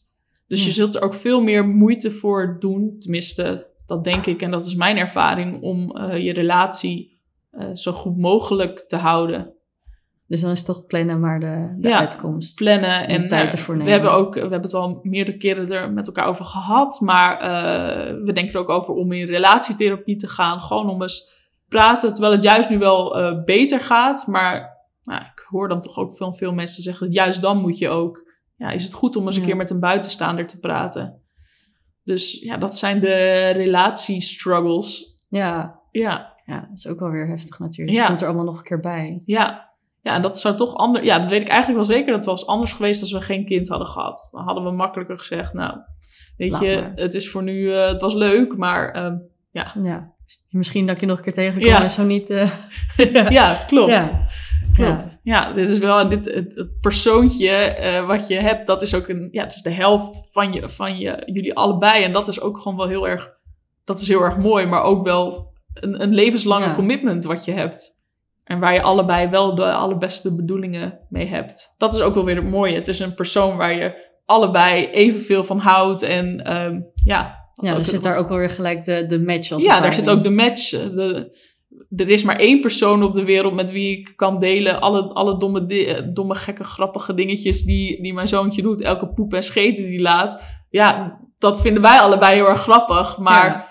Dus Ja. je zult er ook veel meer moeite voor doen. Tenminste, dat denk ik en dat is mijn ervaring. Om eh, je relatie eh, zo goed mogelijk te houden. Dus dan is toch plannen maar de, de Ja. uitkomst. Plannen en tijd eh, ervoor we nemen. hebben, ook, we hebben het al meerdere keren er met elkaar over gehad. Maar we denken er ook over om in relatietherapie te gaan. Gewoon om eens praten. Terwijl het juist nu wel beter gaat. Maar nou, ik hoor dan toch ook van veel mensen zeggen. Juist dan moet je ook. Ja, is het goed om eens een Ja. keer met een buitenstaander te praten. Dus ja, dat zijn de relatiestruggles. Ja. Ja, ja, dat is ook wel weer heftig natuurlijk. Ja. Komt er allemaal nog een keer bij. Ja. Ja, en dat zou toch anders. Ja, dat weet ik eigenlijk wel zeker. Dat was anders geweest als we geen kind hadden gehad. Dan hadden we makkelijker gezegd, nou, weet Laat je, maar. het is voor nu, eh, het was leuk, maar ehm, Ja. Misschien dat ik je nog een keer tegenkom Ja. en zo niet... eh, [laughs] ja, klopt. Ja. Klopt. Ja. dit is wel dit, het, persoontje eh, wat je hebt, dat is ook een, ja, het is de helft van, je, van je, jullie allebei. En dat is ook gewoon wel heel erg, dat is heel erg mooi, maar ook wel een, een levenslange Ja. commitment wat je hebt. En waar je allebei wel de allerbeste bedoelingen mee hebt. Dat is ook wel weer het mooie. Het is een persoon waar je allebei evenveel van houdt. En ehm, ja, Ja, dan zit daar ook wel weer gelijk de, de match als ja, daar zit ook de match. De, er is maar één persoon op de wereld met wie ik kan delen alle, alle domme, eh, domme, gekke, grappige dingetjes die, die mijn zoontje doet. Elke poep en scheten die laat. Ja, dat vinden wij allebei heel erg grappig. Maar Ja.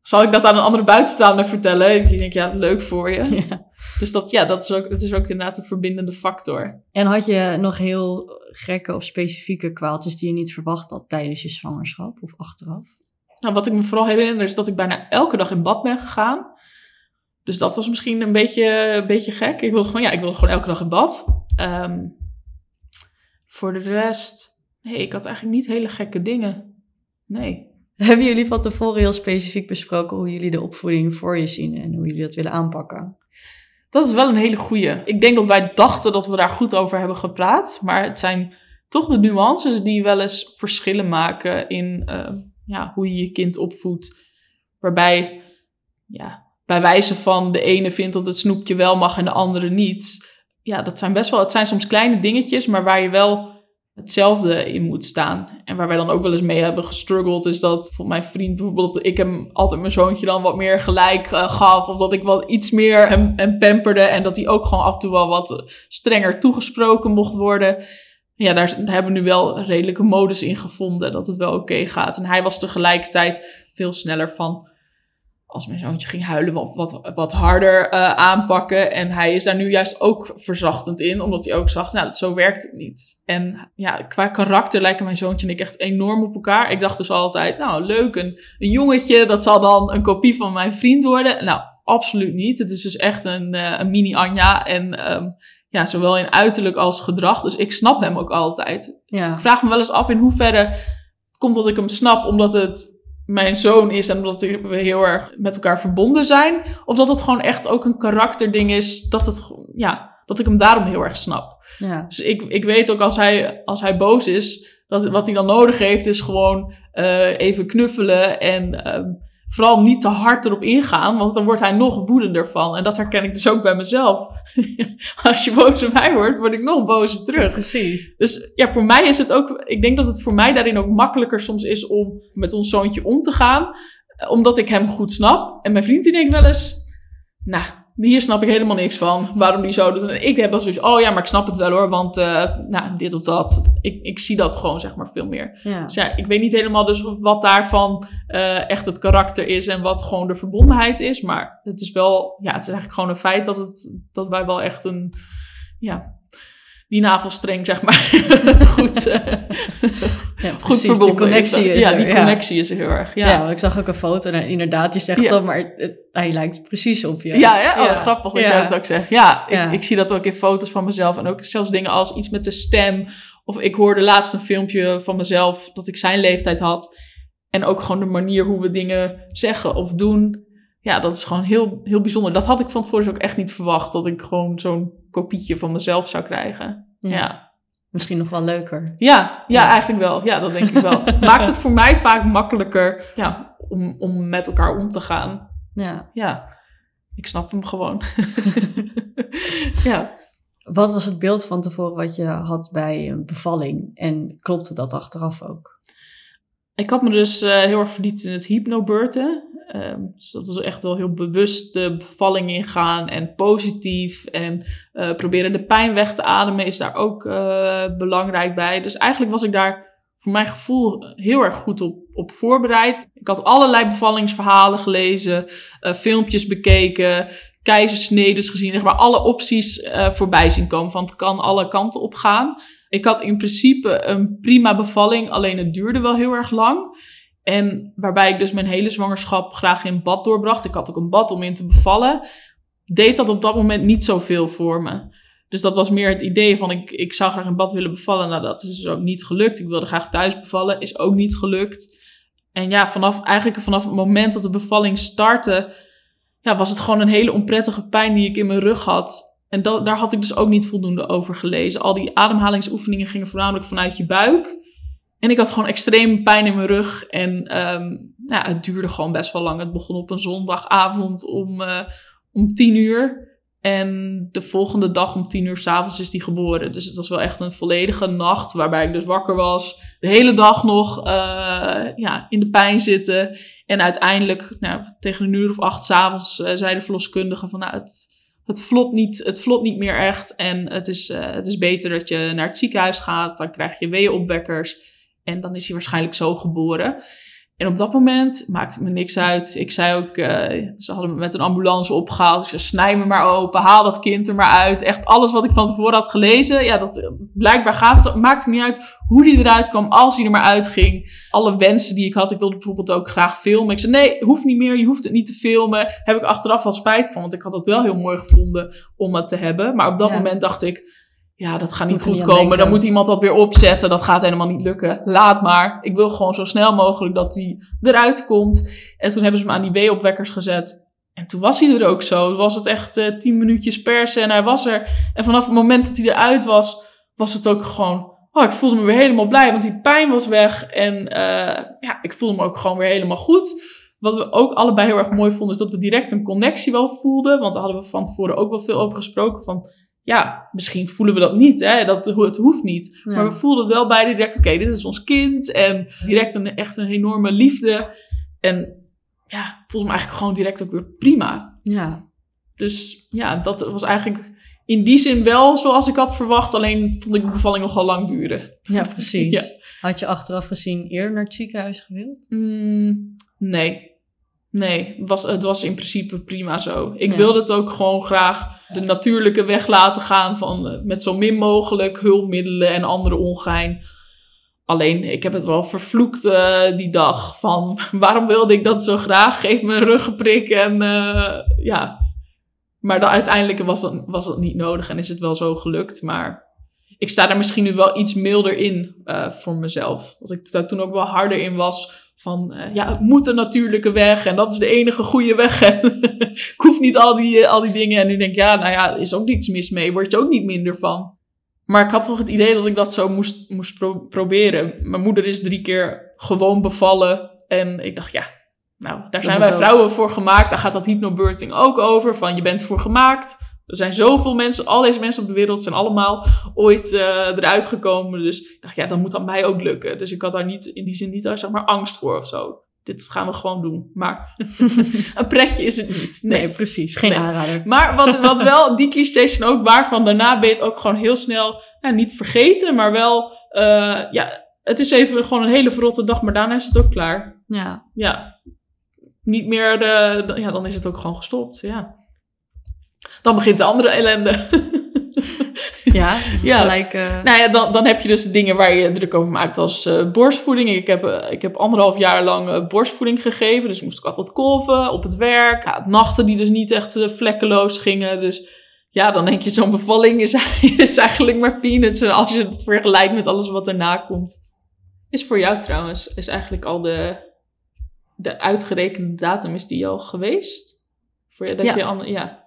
zal ik dat aan een andere buitenstaander vertellen? Ik denk, ja, leuk voor je. Ja. Dus dat, ja, dat is ook, het is ook inderdaad een verbindende factor. En had je nog heel gekke of specifieke kwaaltjes die je niet verwacht had tijdens je zwangerschap of achteraf? Nou, wat ik me vooral herinner is dat ik bijna elke dag in bad ben gegaan. Dus dat was misschien een beetje, een beetje gek. Ik wilde gewoon, ja, ik wilde gewoon elke dag in bad. Ehm, voor de rest, nee, ik had eigenlijk niet hele gekke dingen. Nee. [laughs] Hebben jullie van tevoren heel specifiek besproken hoe jullie de opvoeding voor je zien en hoe jullie dat willen aanpakken? Dat is wel een hele goeie. Ik denk dat wij dachten dat we daar goed over hebben gepraat. Maar het zijn toch de nuances die wel eens verschillen maken in uh, ja, hoe je je kind opvoedt. Waarbij, ja, bij wijze van de ene vindt dat het snoepje wel mag en de andere niet. Ja, dat zijn best wel, het zijn soms kleine dingetjes, maar waar je wel hetzelfde in moet staan. En waar wij dan ook wel eens mee hebben gestruggeld, is dat voor mijn vriend bijvoorbeeld, ik hem altijd mijn zoontje dan wat meer gelijk uh, gaf, of dat ik wat iets meer hem, hem pamperde en dat hij ook gewoon af en toe wel wat strenger toegesproken mocht worden. Ja, daar, hebben we nu wel redelijke modus in gevonden, dat het wel oké gaat. En hij was tegelijkertijd veel sneller van als mijn zoontje ging huilen, wat, wat, wat harder uh, aanpakken. En hij is daar nu juist ook verzachtend in, omdat hij ook zag, nou, zo werkt het niet. En ja, qua karakter lijken mijn zoontje en ik echt enorm op elkaar. Ik dacht dus altijd, nou, leuk, een, een jongetje, dat zal dan een kopie van mijn vriend worden. Nou, absoluut niet. Het is dus echt een, uh, een mini-Anja en... Um, ja, zowel in uiterlijk als gedrag. Dus ik snap hem ook altijd. Ja. Ik vraag me wel eens af in hoeverre komt dat ik hem snap, omdat het mijn zoon is en omdat we heel erg met elkaar verbonden zijn. Of dat het gewoon echt ook een karakterding is, dat, het, ja, dat ik hem daarom heel erg snap. Ja. Dus ik, ik weet ook als hij, als hij boos is, dat wat hij dan nodig heeft is gewoon uh, even knuffelen en uh, vooral niet te hard erop ingaan, want dan wordt hij nog woedender van. En dat herken ik dus ook bij mezelf. [laughs] Als je boos op mij wordt, word ik nog bozer terug. Precies. Dus ja, voor mij is het ook, ik denk dat het voor mij daarin ook makkelijker soms is om met ons zoontje om te gaan, omdat ik hem goed snap. En mijn vriend die denkt wel eens, nou, hier snap ik helemaal niks van. Waarom die zo doet. En ik heb wel zoiets, oh ja, maar ik snap het wel hoor. Want uh, nou, dit of dat. Ik, ik zie dat gewoon zeg maar veel meer. Ja. Dus ja, ik weet niet helemaal dus wat daarvan uh, echt het karakter is. En wat gewoon de verbondenheid is. Maar het is wel, ja, het is eigenlijk gewoon een feit dat, het, dat wij wel echt een, ja, die navelstreng, zeg maar, [laughs] goed, uh, ja, goed verbonden. Die connectie is, is Ja, die connectie is er heel erg. Ja. ja, ik zag ook een foto en inderdaad, je zegt dat, maar het, hij lijkt precies op je. Ja, ja? Oh, grappig dat je dat ook zegt. Ja, ik, ik, zie dat ook in foto's van mezelf en ook zelfs dingen als iets met de stem. Of ik hoorde laatst een filmpje van mezelf dat ik zijn leeftijd had. En ook gewoon de manier hoe we dingen zeggen of doen ja, dat is gewoon heel, heel bijzonder. Dat had ik van tevoren dus ook echt niet verwacht. Dat ik gewoon zo'n kopietje van mezelf zou krijgen. Ja. Misschien nog wel leuker. Ja, ja, eigenlijk wel. Ja, dat denk ik wel. [laughs] Maakt het voor mij vaak makkelijker ja, om, om met elkaar om te gaan. Ja. Ja, ik snap hem gewoon. [laughs] [laughs] ja. Wat was het beeld van tevoren wat je had bij een bevalling? En klopte dat achteraf ook? Ik had me dus uh, heel erg verdiept in het hypnobirthen. Um, dus dat is echt wel heel bewust de bevalling ingaan en positief. En uh, proberen de pijn weg te ademen is daar ook uh, belangrijk bij. Dus eigenlijk was ik daar voor mijn gevoel heel erg goed op, op voorbereid. Ik had allerlei bevallingsverhalen gelezen, uh, filmpjes bekeken, keizersnedes gezien, zeg maar alle opties voorbij zien komen. Van het kan alle kanten op gaan. Ik had in principe een prima bevalling, alleen het duurde wel heel erg lang. En waarbij ik dus mijn hele zwangerschap graag in bad doorbracht. Ik had ook een bad om in te bevallen. Deed dat op dat moment niet zoveel voor me. Dus dat was meer het idee van ik, ik zou graag in bad willen bevallen. Nou, dat is dus ook niet gelukt. Ik wilde graag thuis bevallen. Is ook niet gelukt. En ja, vanaf, eigenlijk vanaf het moment dat de bevalling startte, ja, was het gewoon een hele onprettige pijn die ik in mijn rug had. En dat, daar had ik dus ook niet voldoende over gelezen. Al die ademhalingsoefeningen gingen voornamelijk vanuit je buik. En ik had gewoon extreem pijn in mijn rug. En um, nou, het duurde gewoon best wel lang. Het begon op een zondagavond om, uh, om tien uur. En de volgende dag om tien uur s'avonds is die geboren. Dus het was wel echt een volledige nacht waarbij ik dus wakker was. De hele dag nog uh, ja, in de pijn zitten. En uiteindelijk, nou, tegen een uur of acht s'avonds, uh, zei de verloskundige van... Nou, het, het, vlot niet, het vlot niet meer echt. En het is, het is beter dat je naar het ziekenhuis gaat. Dan krijg je weeënopwekkers. En dan is hij waarschijnlijk zo geboren. En op dat moment maakte het me niks uit. Ik zei ook, uh, ze hadden me met een ambulance opgehaald. Ik zei, snij me maar open, haal dat kind er maar uit. Echt alles wat ik van tevoren had gelezen. Ja, dat, blijkbaar gaat het, maakt me niet uit hoe die eruit kwam, als hij er maar uitging. Alle wensen die ik had, ik wilde bijvoorbeeld ook graag filmen. Ik zei, nee, hoeft niet meer, je hoeft het niet te filmen. Heb ik achteraf wel spijt van, want ik had het wel heel mooi gevonden om het te hebben. Maar op dat moment dacht ik ja, dat gaat niet goed komen. Dan moet iemand dat weer opzetten. Dat gaat helemaal niet lukken. Laat maar. Ik wil gewoon zo snel mogelijk dat hij eruit komt. En toen hebben ze hem aan die W-opwekkers gezet. En toen was hij er ook zo. Toen was het echt eh, tien minuutjes persen en hij was er. En vanaf het moment dat hij eruit was, was het ook gewoon... Oh, ik voelde me weer helemaal blij, want die pijn was weg. En eh, ja, ik voelde me ook gewoon weer helemaal goed. Wat we ook allebei heel erg mooi vonden, is dat we direct een connectie wel voelden. Want daar hadden we van tevoren ook wel veel over gesproken. Van ja, misschien voelen we dat niet, hè? Dat, het hoeft niet. Ja. Maar we voelden het wel beide direct, oké, dit is ons kind. En direct een, echt een enorme liefde. En ja, voelde me eigenlijk gewoon direct ook weer prima. Ja. Dus ja, dat was eigenlijk in die zin wel zoals ik had verwacht. Alleen vond ik de bevalling nogal lang duren. ja, precies. [laughs] Ja. Had je achteraf gezien eerder naar het ziekenhuis gewild? Mm, nee. Nee, het was, het was in principe prima zo. Ik Ja. wilde het ook gewoon graag de natuurlijke weg laten gaan van eh, met zo min mogelijk hulpmiddelen en andere ongein. Alleen, ik heb het wel vervloekt eh, die dag van [laughs] waarom wilde ik dat zo graag? Geef me een ruggenprik en eh, ja. Maar dan, uiteindelijk was dat, was dat niet nodig en is het wel zo gelukt. Maar ik sta daar misschien nu wel iets milder in eh, voor mezelf. Dat ik daar toen ook wel harder in was van, eh, ja, het moet een natuurlijke weg en dat is de enige goede weg. En [laughs] ik hoef niet al die, eh, al die dingen. En nu denk ik, ja, nou ja, is ook niets mis mee. Word je ook niet minder van. Maar ik had toch het idee dat ik dat zo moest, moest pro- proberen. Mijn moeder is drie keer gewoon bevallen. En ik dacht, ja, nou, daar zijn wij vrouwen voor gemaakt. Daar gaat dat hypnobirthing ook over. Van, je bent ervoor gemaakt. Er zijn zoveel mensen, al deze mensen op de wereld zijn allemaal ooit eh, eruit gekomen. Dus ik dacht, ja, dan moet dat mij ook lukken. Dus ik had daar niet, in die zin niet, zeg maar, angst voor of zo. Dit gaan we gewoon doen. Maar [laughs] een pretje is het niet. Nee, precies. Geen Nee. aanrader. Maar wat, [laughs] wat wel, die clichés zijn ook waar van daarna ben je het ook gewoon heel snel, nou, niet vergeten, maar wel, eh, ja, het is even gewoon een hele verrotte dag, maar daarna is het ook klaar. Ja. Ja, niet meer, eh, dan- ja, dan is het ook gewoon gestopt, ja. Dan begint de andere ellende. [laughs] Ja, dus Ja. gelijk... eh, Nou ja, dan, dan heb je dus dingen waar je druk over maakt als eh, borstvoeding. Ik heb, eh, ik heb anderhalf jaar lang borstvoeding gegeven. Dus moest ik altijd kolven op het werk. Ja, nachten die dus niet echt vlekkeloos gingen. Dus ja, dan denk je zo'n bevalling is, [laughs] is eigenlijk maar peanuts. Als je het vergelijkt met alles wat erna komt. Is voor jou trouwens, is eigenlijk al de, de uitgerekende datum, is die al geweest? Voor je, dat Ja. je ja.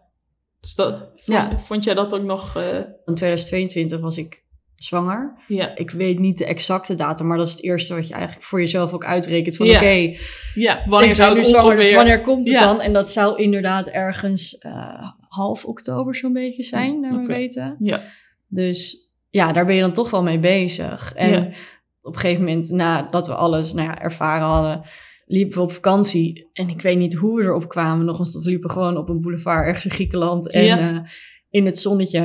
Dus dat, vond, Ja. vond jij dat ook nog... eh, In 2022 was ik zwanger. ja. Ik weet niet de exacte datum, maar dat is het eerste wat je eigenlijk voor jezelf ook uitrekent. Van Ja. oké, ja, wanneer zou het zwanger, dus ongeveer... wanneer komt het dan? En dat zou inderdaad ergens eh, half oktober zo'n beetje zijn, naar we weten. Ja. Dus ja, daar ben je dan toch wel mee bezig. En op een gegeven moment, nadat we alles nou ja, ervaren hadden, liepen we op vakantie. En ik weet niet hoe we erop kwamen. Nog eens, dat we liepen gewoon op een boulevard ergens in Griekenland. En Ja. eh, in het zonnetje.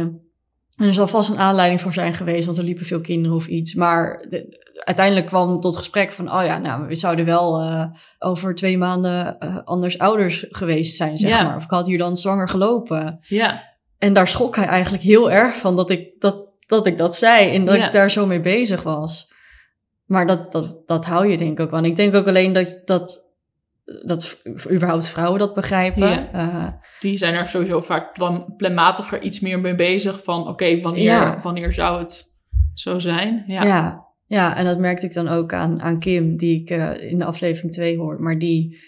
En er zal vast een aanleiding voor zijn geweest, want er liepen veel kinderen of iets. Maar de- uiteindelijk kwam tot gesprek van, oh ja, nou, we zouden wel eh, over twee maanden eh, anders ouders geweest zijn, zeg Ja. maar. Of ik had hier dan zwanger gelopen. Ja, En daar schrok hij eigenlijk heel erg van dat ik dat, dat, ik dat zei en dat Ja. ik daar zo mee bezig was. Maar dat, dat, dat hou je denk ik ook wel. En ik denk ook alleen dat, dat, dat überhaupt vrouwen dat begrijpen. Ja. Eh, die zijn er sowieso vaak plan, planmatiger iets meer mee bezig. Van oké, wanneer, Ja. wanneer zou het zo zijn? Ja. ja. Ja, en dat merkte ik dan ook aan, aan Kim, die ik eh, in de aflevering 2 hoor. Maar die,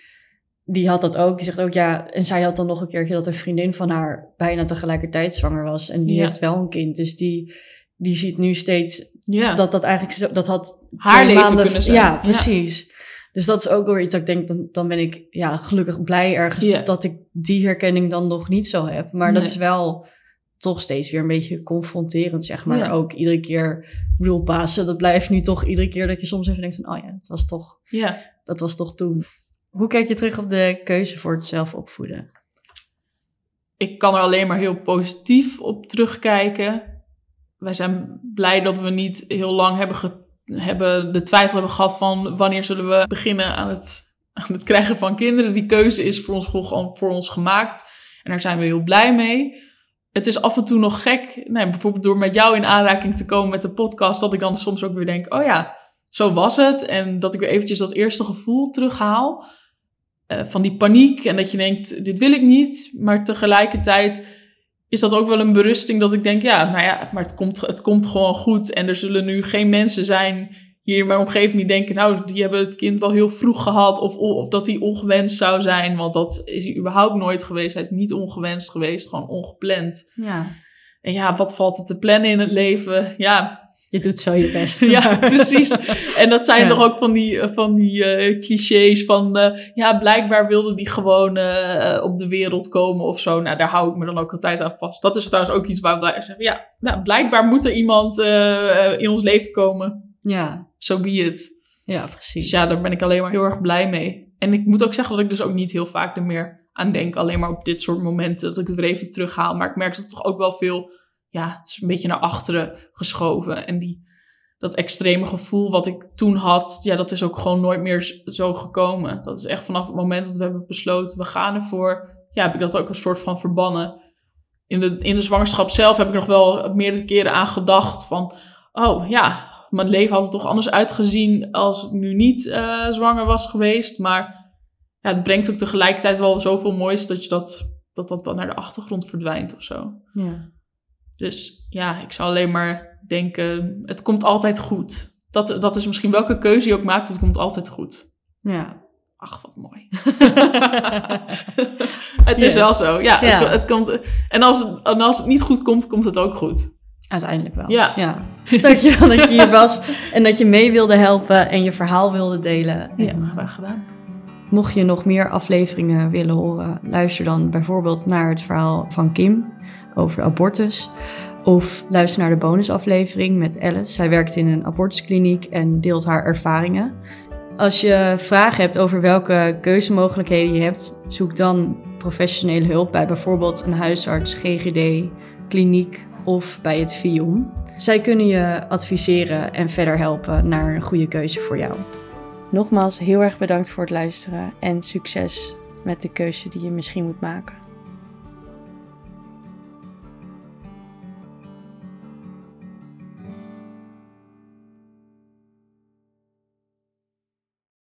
die had dat ook. Die zegt ook ja. En zij had dan nog een keertje dat een vriendin van haar bijna tegelijkertijd zwanger was. En die Ja. heeft wel een kind. Dus die, die ziet nu steeds Ja. dat dat eigenlijk zo, dat had Haar twee leven maanden- kunnen zijn. Ja, Ja. precies. Dus dat is ook weer iets dat ik denk, dan, dan ben ik ja, gelukkig blij ergens Ja. dat ik die herkenning dan nog niet zo heb. Maar dat is wel toch steeds weer een beetje confronterend, zeg maar. Ja. Ook iedere keer, ik bedoel, Pasen, dat blijft nu toch iedere keer dat je soms even denkt van, oh ja, dat was toch, ja. dat was toch toen. Hoe kijk je terug op de keuze voor het zelf opvoeden? Ik kan er alleen maar heel positief op terugkijken. Wij zijn blij dat we niet heel lang hebben, hebben de twijfel hebben gehad van wanneer zullen we beginnen aan het, aan het krijgen van kinderen. Die keuze is voor ons gewoon voor ons gemaakt. En daar zijn we heel blij mee. Het is af en toe nog gek, nee, bijvoorbeeld door met jou in aanraking te komen met de podcast, dat ik dan soms ook weer denk, oh ja, zo was het. En dat ik weer eventjes dat eerste gevoel terughaal eh, van die paniek. En dat je denkt, dit wil ik niet. Maar tegelijkertijd is dat ook wel een berusting dat ik denk, ja, nou ja, maar het komt, het komt gewoon goed. En er zullen nu geen mensen zijn hier in mijn omgeving die denken, nou, die hebben het kind wel heel vroeg gehad. Of, of dat hij ongewenst zou zijn. Want dat is hij überhaupt nooit geweest. Hij is niet ongewenst geweest, gewoon ongepland. Ja. En ja, wat valt er te plannen in het leven? Ja, Je doet zo je best. [laughs] ja, [laughs] precies. En dat zijn Ja. nog ook van die, eh, van die eh, clichés van... eh, ja, blijkbaar wilde die gewoon op de wereld komen of zo. Nou, daar hou ik me dan ook altijd aan vast. Dat is trouwens ook iets waar we zeggen... Ja, nou, blijkbaar moet er iemand in ons leven komen. Ja, So be it. ja precies. Dus ja, daar ben ik alleen maar heel erg blij mee. En ik moet ook zeggen dat ik dus ook niet heel vaak er meer aan denk. Alleen maar op dit soort momenten dat ik het weer even terughaal. Maar ik merk dat toch ook wel veel... Ja, het is een beetje naar achteren geschoven. En die, dat extreme gevoel wat ik toen had... Ja, dat is ook gewoon nooit meer zo gekomen. Dat is echt vanaf het moment dat we hebben besloten... We gaan ervoor. Ja, heb ik dat ook een soort van verbannen. In de, in de zwangerschap zelf heb ik nog wel meerdere keren aan gedacht van... Oh ja, mijn leven had er toch anders uitgezien als ik nu niet eh, zwanger was geweest. Maar ja, het brengt ook tegelijkertijd wel zoveel moois dat je dat, dat, dat wel naar de achtergrond verdwijnt of zo. Ja. Dus ja, ik zou alleen maar denken, het komt altijd goed. Dat, dat is misschien welke keuze je ook maakt, het komt altijd goed. ja. Ach, wat mooi. [laughs] het is wel zo, ja. Ja. Het, het komt, en, als het, en als het niet goed komt, komt het ook goed. Uiteindelijk wel. Ja. ja. Dankjewel dat je hier was en dat je mee wilde helpen en je verhaal wilde delen. Ja, graag gedaan. Mocht je nog meer afleveringen willen horen, luister dan bijvoorbeeld naar het verhaal van Kim over abortus. Of luister naar de bonusaflevering met Alice. Zij werkt in een abortuskliniek en deelt haar ervaringen. Als je vragen hebt over welke keuzemogelijkheden je hebt, zoek dan professionele hulp bij bijvoorbeeld een huisarts, GGD, kliniek of bij het VIOM. Zij kunnen je adviseren en verder helpen naar een goede keuze voor jou. Nogmaals heel erg bedankt voor het luisteren en succes met de keuze die je misschien moet maken.